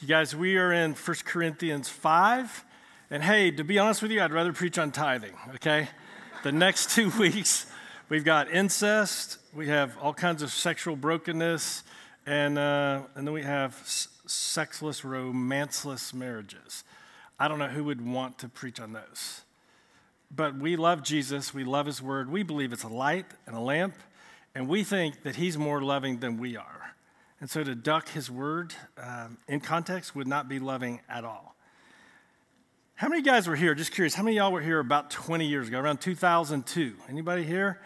You guys, we are in 1 Corinthians 5. And hey, to be honest with you, I'd rather preach on tithing, okay? the next two weeks, we've got incest, we have all kinds of sexual brokenness, and, uh, and then we have sexless, romanceless marriages. I don't know who would want to preach on those. But we love Jesus, we love his word, we believe it's a light and a lamp, and we think that he's more loving than we are. And so to duck his word um, in context would not be loving at all. How many guys were here? Just curious. How many y'all were here about 20 years ago, around 2002? Anybody here?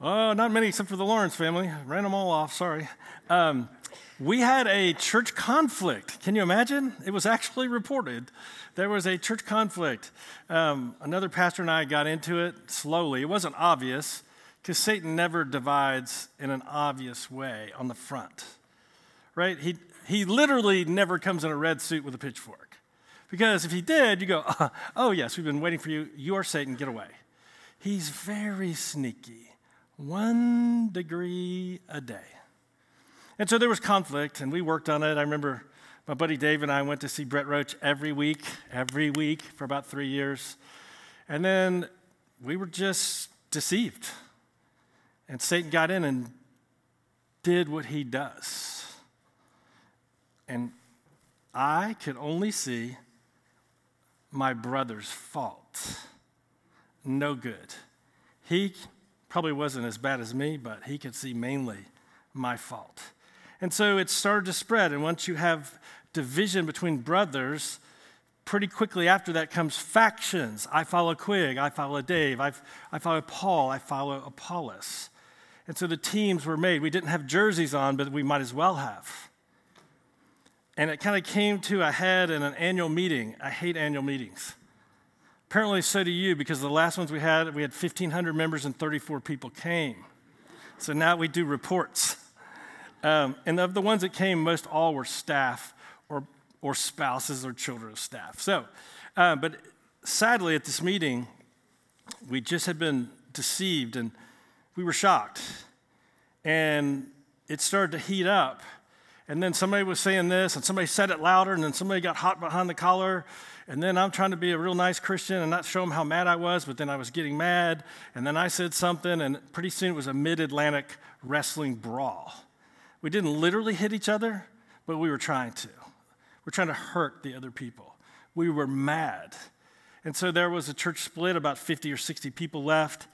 Oh, not many except for the Lawrence family. Ran them all off, sorry. Um, we had a church conflict. Can you imagine? It was actually reported. There was a church conflict. Um, another pastor and I got into it slowly. It wasn't obvious because Satan never divides in an obvious way on the front right? He, he literally never comes in a red suit with a pitchfork. Because if he did, you go, uh, oh, yes, we've been waiting for you. You are Satan, get away. He's very sneaky, one degree a day. And so there was conflict, and we worked on it. I remember my buddy Dave and I went to see Brett Roach every week, every week for about three years. And then we were just deceived. And Satan got in and did what he does. And I could only see my brother's fault. No good. He probably wasn't as bad as me, but he could see mainly my fault. And so it started to spread. And once you have division between brothers, pretty quickly after that comes factions. I follow Quig, I follow Dave, I, I follow Paul, I follow Apollos. And so the teams were made. We didn't have jerseys on, but we might as well have. And it kind of came to a head in an annual meeting. I hate annual meetings. Apparently, so do you, because the last ones we had, we had 1,500 members and 34 people came. So now we do reports. Um, and of the ones that came, most all were staff or, or spouses or children of staff. So, uh, but sadly, at this meeting, we just had been deceived and we were shocked. And it started to heat up and then somebody was saying this, and somebody said it louder, and then somebody got hot behind the collar. And then I'm trying to be a real nice Christian and not show them how mad I was, but then I was getting mad. And then I said something, and pretty soon it was a mid Atlantic wrestling brawl. We didn't literally hit each other, but we were trying to. We're trying to hurt the other people. We were mad. And so there was a church split, about 50 or 60 people left.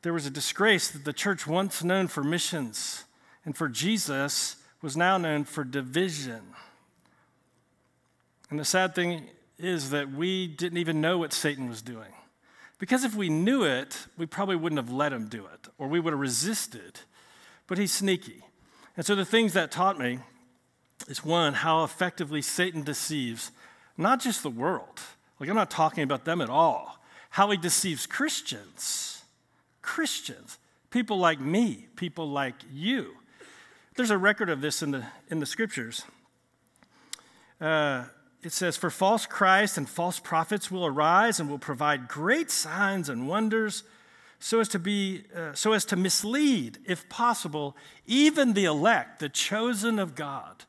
There was a disgrace that the church, once known for missions and for Jesus, was now known for division. And the sad thing is that we didn't even know what Satan was doing. Because if we knew it, we probably wouldn't have let him do it, or we would have resisted. But he's sneaky. And so the things that taught me is one, how effectively Satan deceives not just the world, like I'm not talking about them at all, how he deceives Christians. Christians, people like me, people like you. There's a record of this in the, in the scriptures. Uh, it says, For false Christ and false prophets will arise and will provide great signs and wonders so as to be uh, so as to mislead if possible even the elect the chosen of god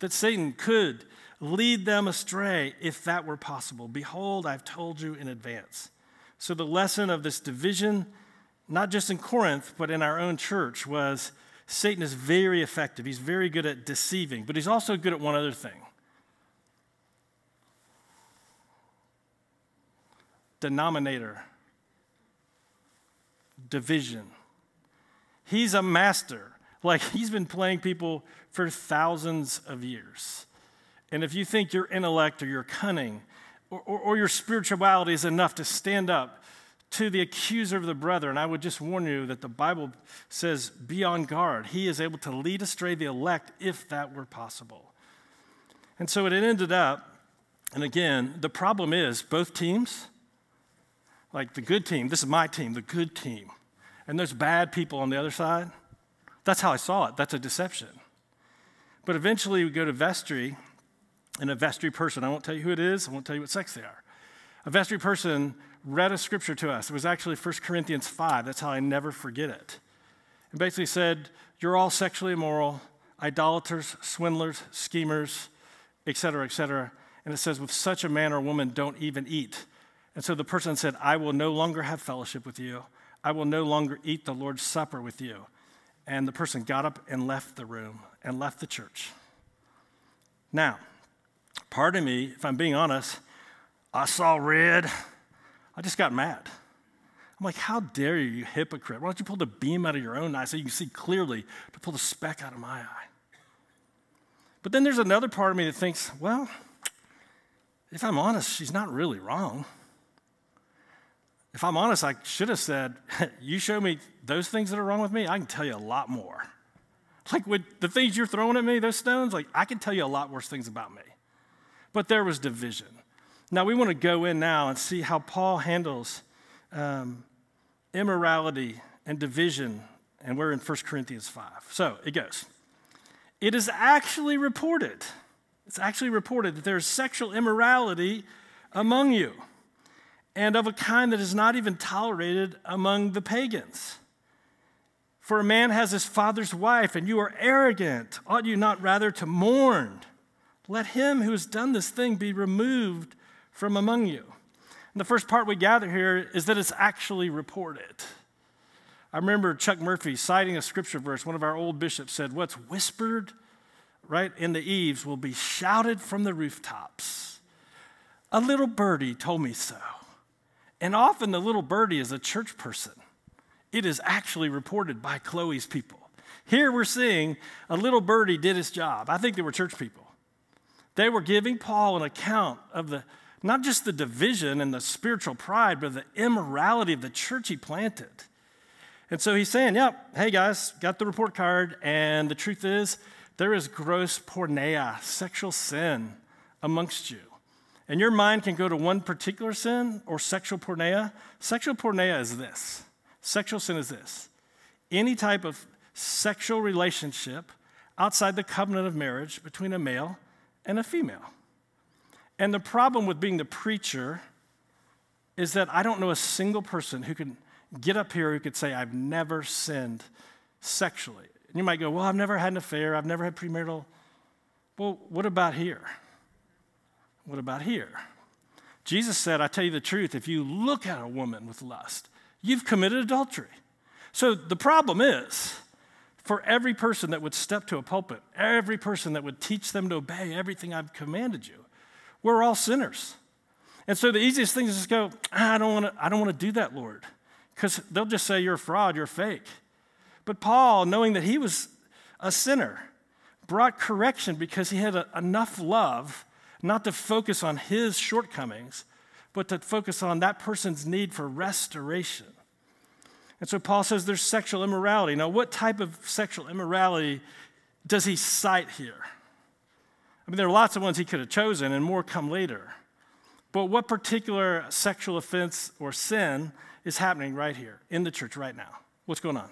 that satan could lead them astray if that were possible behold i've told you in advance so the lesson of this division not just in corinth but in our own church was Satan is very effective. He's very good at deceiving, but he's also good at one other thing denominator, division. He's a master. Like he's been playing people for thousands of years. And if you think your intellect or your cunning or, or, or your spirituality is enough to stand up to the accuser of the brethren, I would just warn you that the Bible says, be on guard. He is able to lead astray the elect if that were possible. And so it ended up, and again, the problem is both teams, like the good team, this is my team, the good team, and there's bad people on the other side. That's how I saw it. That's a deception. But eventually we go to vestry, and a vestry person, I won't tell you who it is, I won't tell you what sex they are. A vestry person read a scripture to us. It was actually 1 Corinthians 5. That's how I never forget it. It basically said, You're all sexually immoral, idolaters, swindlers, schemers, et cetera, et cetera. And it says, with such a man or woman, don't even eat. And so the person said, I will no longer have fellowship with you. I will no longer eat the Lord's Supper with you. And the person got up and left the room and left the church. Now, pardon me, if I'm being honest, I saw red. I just got mad. I'm like, how dare you, you hypocrite? Why don't you pull the beam out of your own eye so you can see clearly to pull the speck out of my eye? But then there's another part of me that thinks, well, if I'm honest, she's not really wrong. If I'm honest, I should have said, You show me those things that are wrong with me, I can tell you a lot more. Like with the things you're throwing at me, those stones, like I can tell you a lot worse things about me. But there was division. Now we want to go in now and see how Paul handles um, immorality and division, and we're in 1 Corinthians 5. So it goes. It is actually reported, it's actually reported that there is sexual immorality among you and of a kind that is not even tolerated among the pagans. For a man has his father's wife, and you are arrogant. Ought you not rather to mourn? Let him who has done this thing be removed from among you. And the first part we gather here is that it's actually reported. I remember Chuck Murphy citing a scripture verse. One of our old bishops said, What's whispered right in the eaves will be shouted from the rooftops. A little birdie told me so. And often the little birdie is a church person. It is actually reported by Chloe's people. Here we're seeing a little birdie did his job. I think they were church people. They were giving Paul an account of the not just the division and the spiritual pride, but the immorality of the church he planted. And so he's saying, Yep, hey guys, got the report card, and the truth is, there is gross porneia, sexual sin amongst you and your mind can go to one particular sin or sexual porneia, sexual porneia is this. Sexual sin is this. Any type of sexual relationship outside the covenant of marriage between a male and a female. And the problem with being the preacher is that I don't know a single person who can get up here who could say, I've never sinned sexually. And you might go, Well, I've never had an affair, I've never had premarital. Well, what about here? What about here? Jesus said, I tell you the truth, if you look at a woman with lust, you've committed adultery. So the problem is, for every person that would step to a pulpit, every person that would teach them to obey everything I've commanded you, we're all sinners. And so the easiest thing is just go, ah, I don't want to, I don't want to do that, Lord. Because they'll just say you're a fraud, you're fake. But Paul, knowing that he was a sinner, brought correction because he had a, enough love not to focus on his shortcomings, but to focus on that person's need for restoration. And so Paul says there's sexual immorality. Now, what type of sexual immorality does he cite here? I mean, there are lots of ones he could have chosen, and more come later. But what particular sexual offense or sin is happening right here in the church right now? What's going on?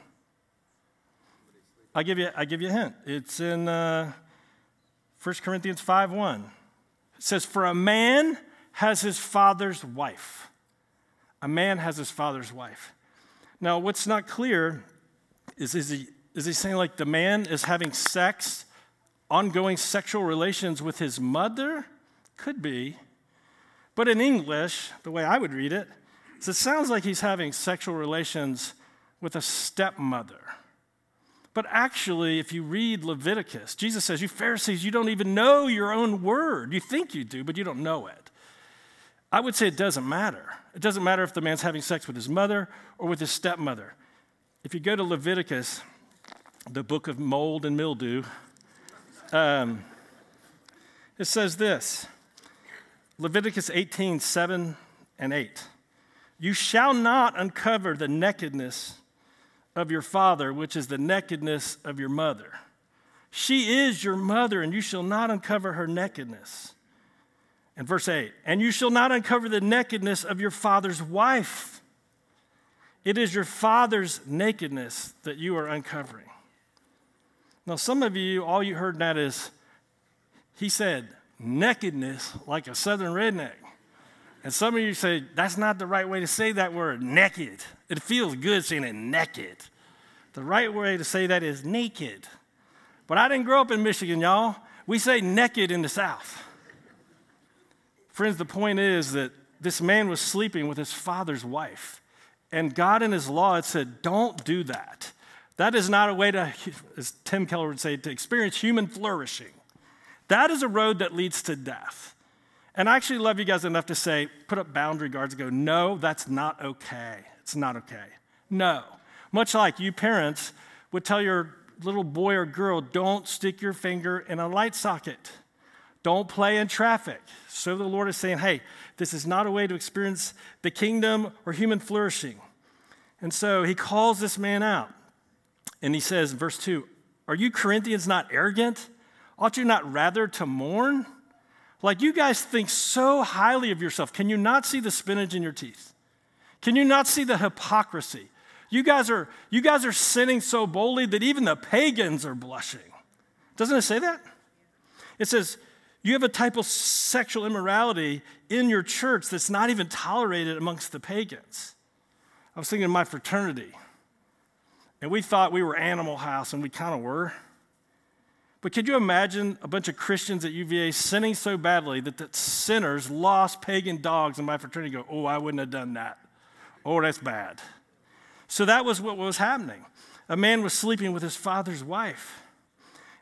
I give you, I give you a hint. It's in uh, 1 Corinthians 5 1. It says, For a man has his father's wife. A man has his father's wife. Now, what's not clear is, is he, is he saying like the man is having sex, ongoing sexual relations with his mother? Could be. But in English, the way I would read it, is it sounds like he's having sexual relations with a stepmother. But actually, if you read Leviticus, Jesus says, You Pharisees, you don't even know your own word. You think you do, but you don't know it. I would say it doesn't matter. It doesn't matter if the man's having sex with his mother or with his stepmother. If you go to Leviticus, the book of mold and mildew, um, it says this Leviticus 18, 7 and 8. You shall not uncover the nakedness of your father, which is the nakedness of your mother. She is your mother, and you shall not uncover her nakedness. And verse 8, and you shall not uncover the nakedness of your father's wife. It is your father's nakedness that you are uncovering. Now, some of you, all you heard that is, he said, nakedness like a southern redneck. And some of you say, that's not the right way to say that word, naked. It feels good saying it naked. The right way to say that is naked. But I didn't grow up in Michigan, y'all. We say naked in the South. Friends, the point is that this man was sleeping with his father's wife. And God in his law had said, don't do that. That is not a way to, as Tim Keller would say, to experience human flourishing. That is a road that leads to death. And I actually love you guys enough to say, put up boundary guards and go, no, that's not okay. It's not okay. No. Much like you parents would tell your little boy or girl, don't stick your finger in a light socket. Don't play in traffic. So the Lord is saying, hey, this is not a way to experience the kingdom or human flourishing. And so he calls this man out. And he says, verse 2, Are you Corinthians not arrogant? Ought you not rather to mourn? Like you guys think so highly of yourself. Can you not see the spinach in your teeth? Can you not see the hypocrisy? You guys are, you guys are sinning so boldly that even the pagans are blushing. Doesn't it say that? It says, you have a type of sexual immorality in your church that's not even tolerated amongst the pagans. I was thinking of my fraternity, and we thought we were Animal House, and we kind of were. But could you imagine a bunch of Christians at UVA sinning so badly that the sinners, lost pagan dogs in my fraternity, go, Oh, I wouldn't have done that. Oh, that's bad. So that was what was happening. A man was sleeping with his father's wife.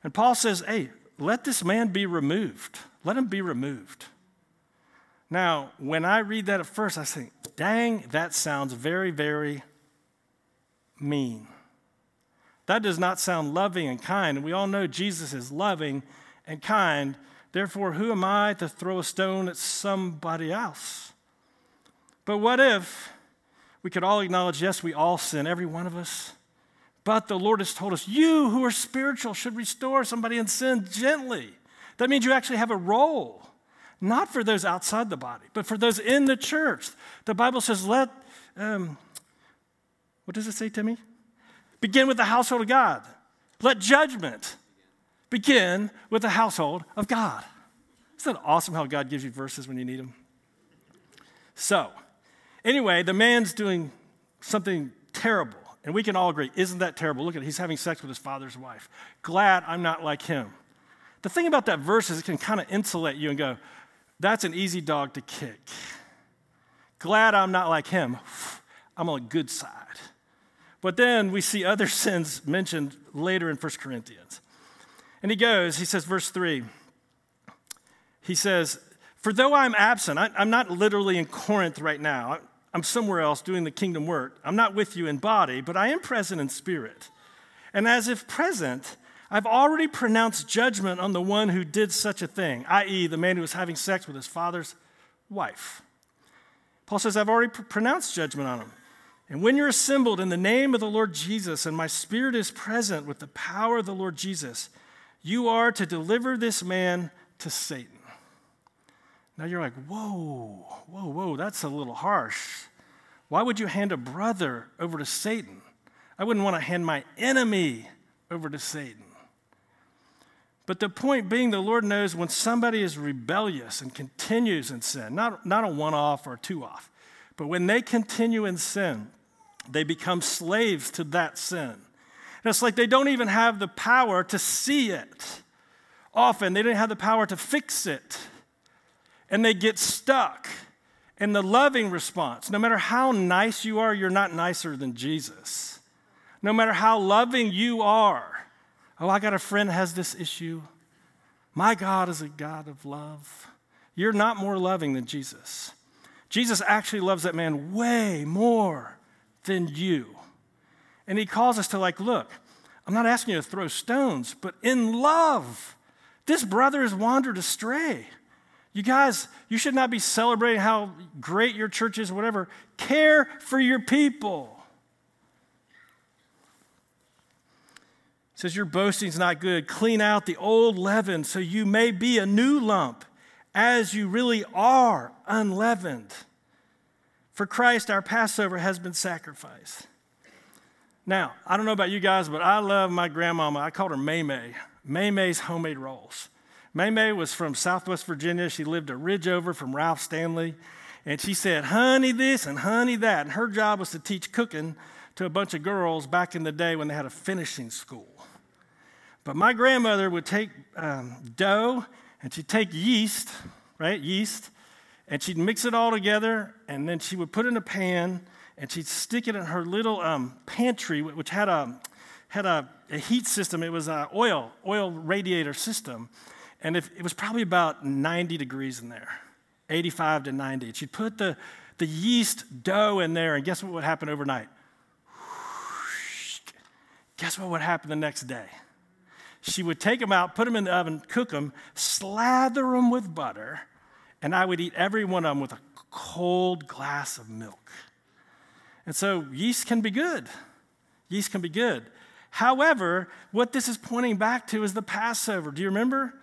And Paul says, Hey, let this man be removed. Let him be removed. Now, when I read that at first, I think, dang, that sounds very, very mean. That does not sound loving and kind. And we all know Jesus is loving and kind. Therefore, who am I to throw a stone at somebody else? But what if we could all acknowledge, yes, we all sin, every one of us. But the Lord has told us, you who are spiritual should restore somebody in sin gently. That means you actually have a role, not for those outside the body, but for those in the church. The Bible says, let, um, what does it say, Timmy? Begin with the household of God. Let judgment begin with the household of God. Isn't that awesome how God gives you verses when you need them? So, Anyway, the man's doing something terrible. And we can all agree, isn't that terrible? Look at it, he's having sex with his father's wife. Glad I'm not like him. The thing about that verse is it can kind of insulate you and go, that's an easy dog to kick. Glad I'm not like him. I'm on the good side. But then we see other sins mentioned later in 1 Corinthians. And he goes, he says, verse 3, he says, For though I'm absent, I, am not literally in Corinth right now. I'm somewhere else doing the kingdom work. I'm not with you in body, but I am present in spirit. And as if present, I've already pronounced judgment on the one who did such a thing, i.e., the man who was having sex with his father's wife. Paul says, I've already pr- pronounced judgment on him. And when you're assembled in the name of the Lord Jesus, and my spirit is present with the power of the Lord Jesus, you are to deliver this man to Satan now you're like, whoa, whoa, whoa, that's a little harsh. Why would you hand a brother over to Satan? I wouldn't want to hand my enemy over to Satan. But the point being, the Lord knows when somebody is rebellious and continues in sin, not, not a one off or two off, but when they continue in sin, they become slaves to that sin. And it's like they don't even have the power to see it. Often, they don't have the power to fix it and they get stuck. in the loving response, no matter how nice you are, you're not nicer than Jesus. No matter how loving you are, oh, I got a friend has this issue. My God is a God of love. You're not more loving than Jesus. Jesus actually loves that man way more than you. And he calls us to, like, look, I'm not asking you to throw stones, but in love, this brother has wandered astray. You guys, you should not be celebrating how great your church is, whatever. Care for your people. It says your boasting's not good. Clean out the old leaven so you may be a new lump, as you really are, unleavened. For Christ, our Passover, has been sacrificed. Now, I don't know about you guys, but I love my grandmama. I called her May May. May May's homemade rolls. May May was from Southwest Virginia. She lived a ridge over from Ralph Stanley. And she said, honey this and honey that. And her job was to teach cooking to a bunch of girls back in the day when they had a finishing school. But my grandmother would take um, dough and she'd take yeast, right? Yeast, and she'd mix it all together, and then she would put it in a pan and she'd stick it in her little um, pantry, which had a had a, a heat system. It was an oil oil radiator system, and if, it was probably about 90 degrees in there, 85 to 90. And she'd put the the yeast dough in there, and guess what would happen overnight? Guess what would happen the next day? She would take them out, put them in the oven, cook them, slather them with butter, and I would eat every one of them with a cold glass of milk. And so yeast can be good. Yeast can be good. However, what this is pointing back to is the Passover. Do you remember?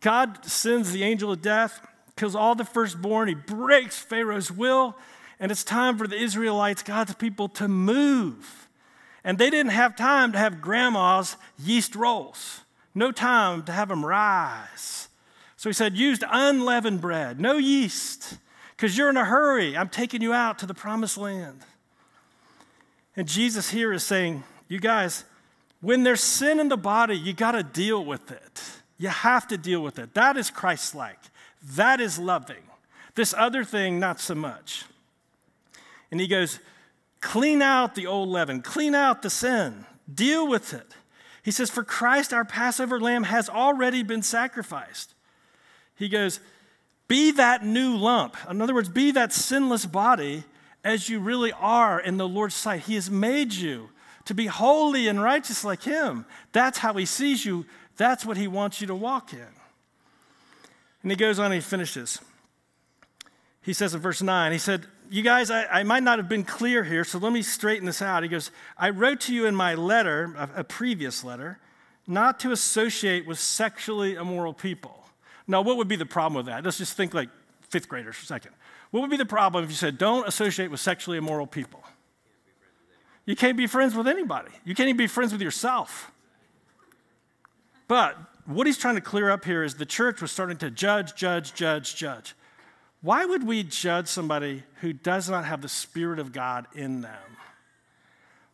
God sends the angel of death, kills all the firstborn, he breaks Pharaoh's will, and it's time for the Israelites, God's people, to move. And they didn't have time to have grandma's yeast rolls, no time to have them rise. So he said, Used unleavened bread, no yeast, because you're in a hurry. I'm taking you out to the promised land. And Jesus here is saying, you guys, when there's sin in the body, you got to deal with it. You have to deal with it. That is Christ like. That is loving. This other thing, not so much. And he goes, clean out the old leaven, clean out the sin, deal with it. He says, For Christ, our Passover lamb, has already been sacrificed. He goes, Be that new lump. In other words, be that sinless body as you really are in the Lord's sight. He has made you to be holy and righteous like Him. That's how He sees you. That's what He wants you to walk in. And he goes on and he finishes. He says in verse 9, he said, You guys, I, I might not have been clear here, so let me straighten this out. He goes, I wrote to you in my letter, a, a previous letter, not to associate with sexually immoral people. Now, what would be the problem with that? Let's just think like fifth graders for a second. What would be the problem if you said, don't associate with sexually immoral people? You can't be friends with anybody. You can't even be friends with yourself. But what he's trying to clear up here is the church was starting to judge, judge, judge, judge. Why would we judge somebody who does not have the Spirit of God in them?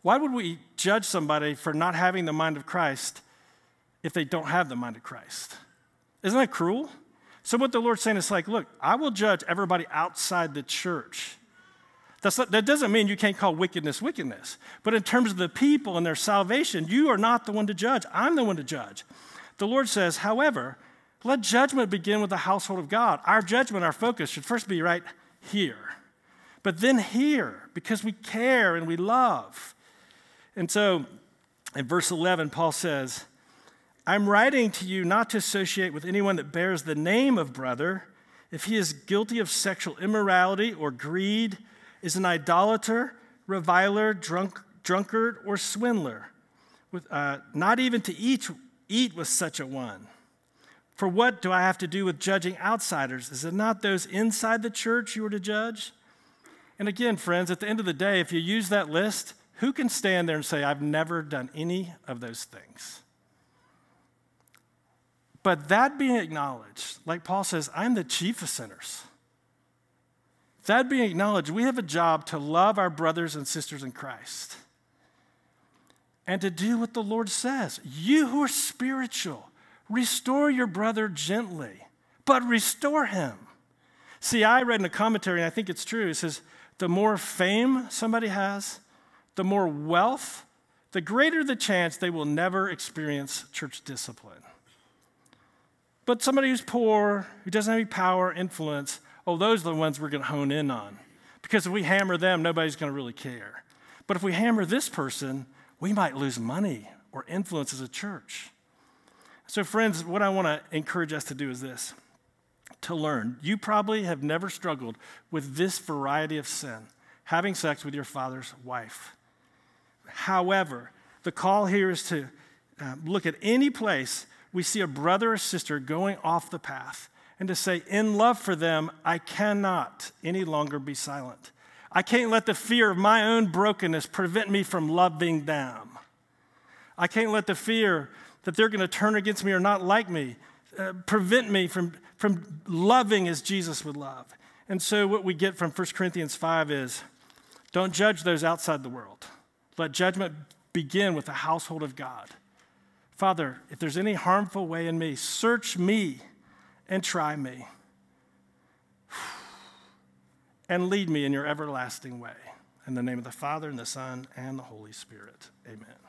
Why would we judge somebody for not having the mind of Christ if they don't have the mind of Christ? Isn't that cruel? So, what the Lord's saying is like, look, I will judge everybody outside the church not, that doesn't mean you can't call wickedness wickedness. But in terms of the people and their salvation, you are not the one to judge. I'm the one to judge. The Lord says, however, let judgment begin with the household of God. Our judgment, our focus should first be right here, but then here, because we care and we love. And so in verse 11, Paul says, I'm writing to you not to associate with anyone that bears the name of brother if he is guilty of sexual immorality or greed is an idolater, reviler, drunk, drunkard, or swindler, with, uh, not even to eat, eat with such a one. For what do I have to do with judging outsiders? Is it not those inside the church you are to judge? And again, friends, at the end of the day, if you use that list, who can stand there and say, I've never done any of those things? But that being acknowledged, like Paul says, I'm the chief of sinners. That being acknowledged, we have a job to love our brothers and sisters in Christ and to do what the Lord says. You who are spiritual, restore your brother gently, but restore him. See, I read in a commentary, and I think it's true. It says, the more fame somebody has, the more wealth, the greater the chance they will never experience church discipline. But somebody who's poor, who doesn't have any power, influence, oh, those are the ones we're going to hone in on. Because if we hammer them, nobody's going to really care. But if we hammer this person, we might lose money or influence as a church. So, friends, what I want to encourage us to do is this to learn. You probably have never struggled with this variety of sin, having sex with your father's wife. However, the call here is to uh, look at any place we see a brother or sister going off the path and to say, in love for them, I cannot any longer be silent. I can't let the fear of my own brokenness prevent me from loving them. I can't let the fear that they're going to turn against me or not like me uh, prevent me from, from loving as Jesus would love. And so, what we get from 1 Corinthians 5 is don't judge those outside the world. Let judgment begin with the household of God. Father, if there's any harmful way in me, search me and try me. And lead me in your everlasting way. In the name of the Father, and the Son, and the Holy Spirit. Amen.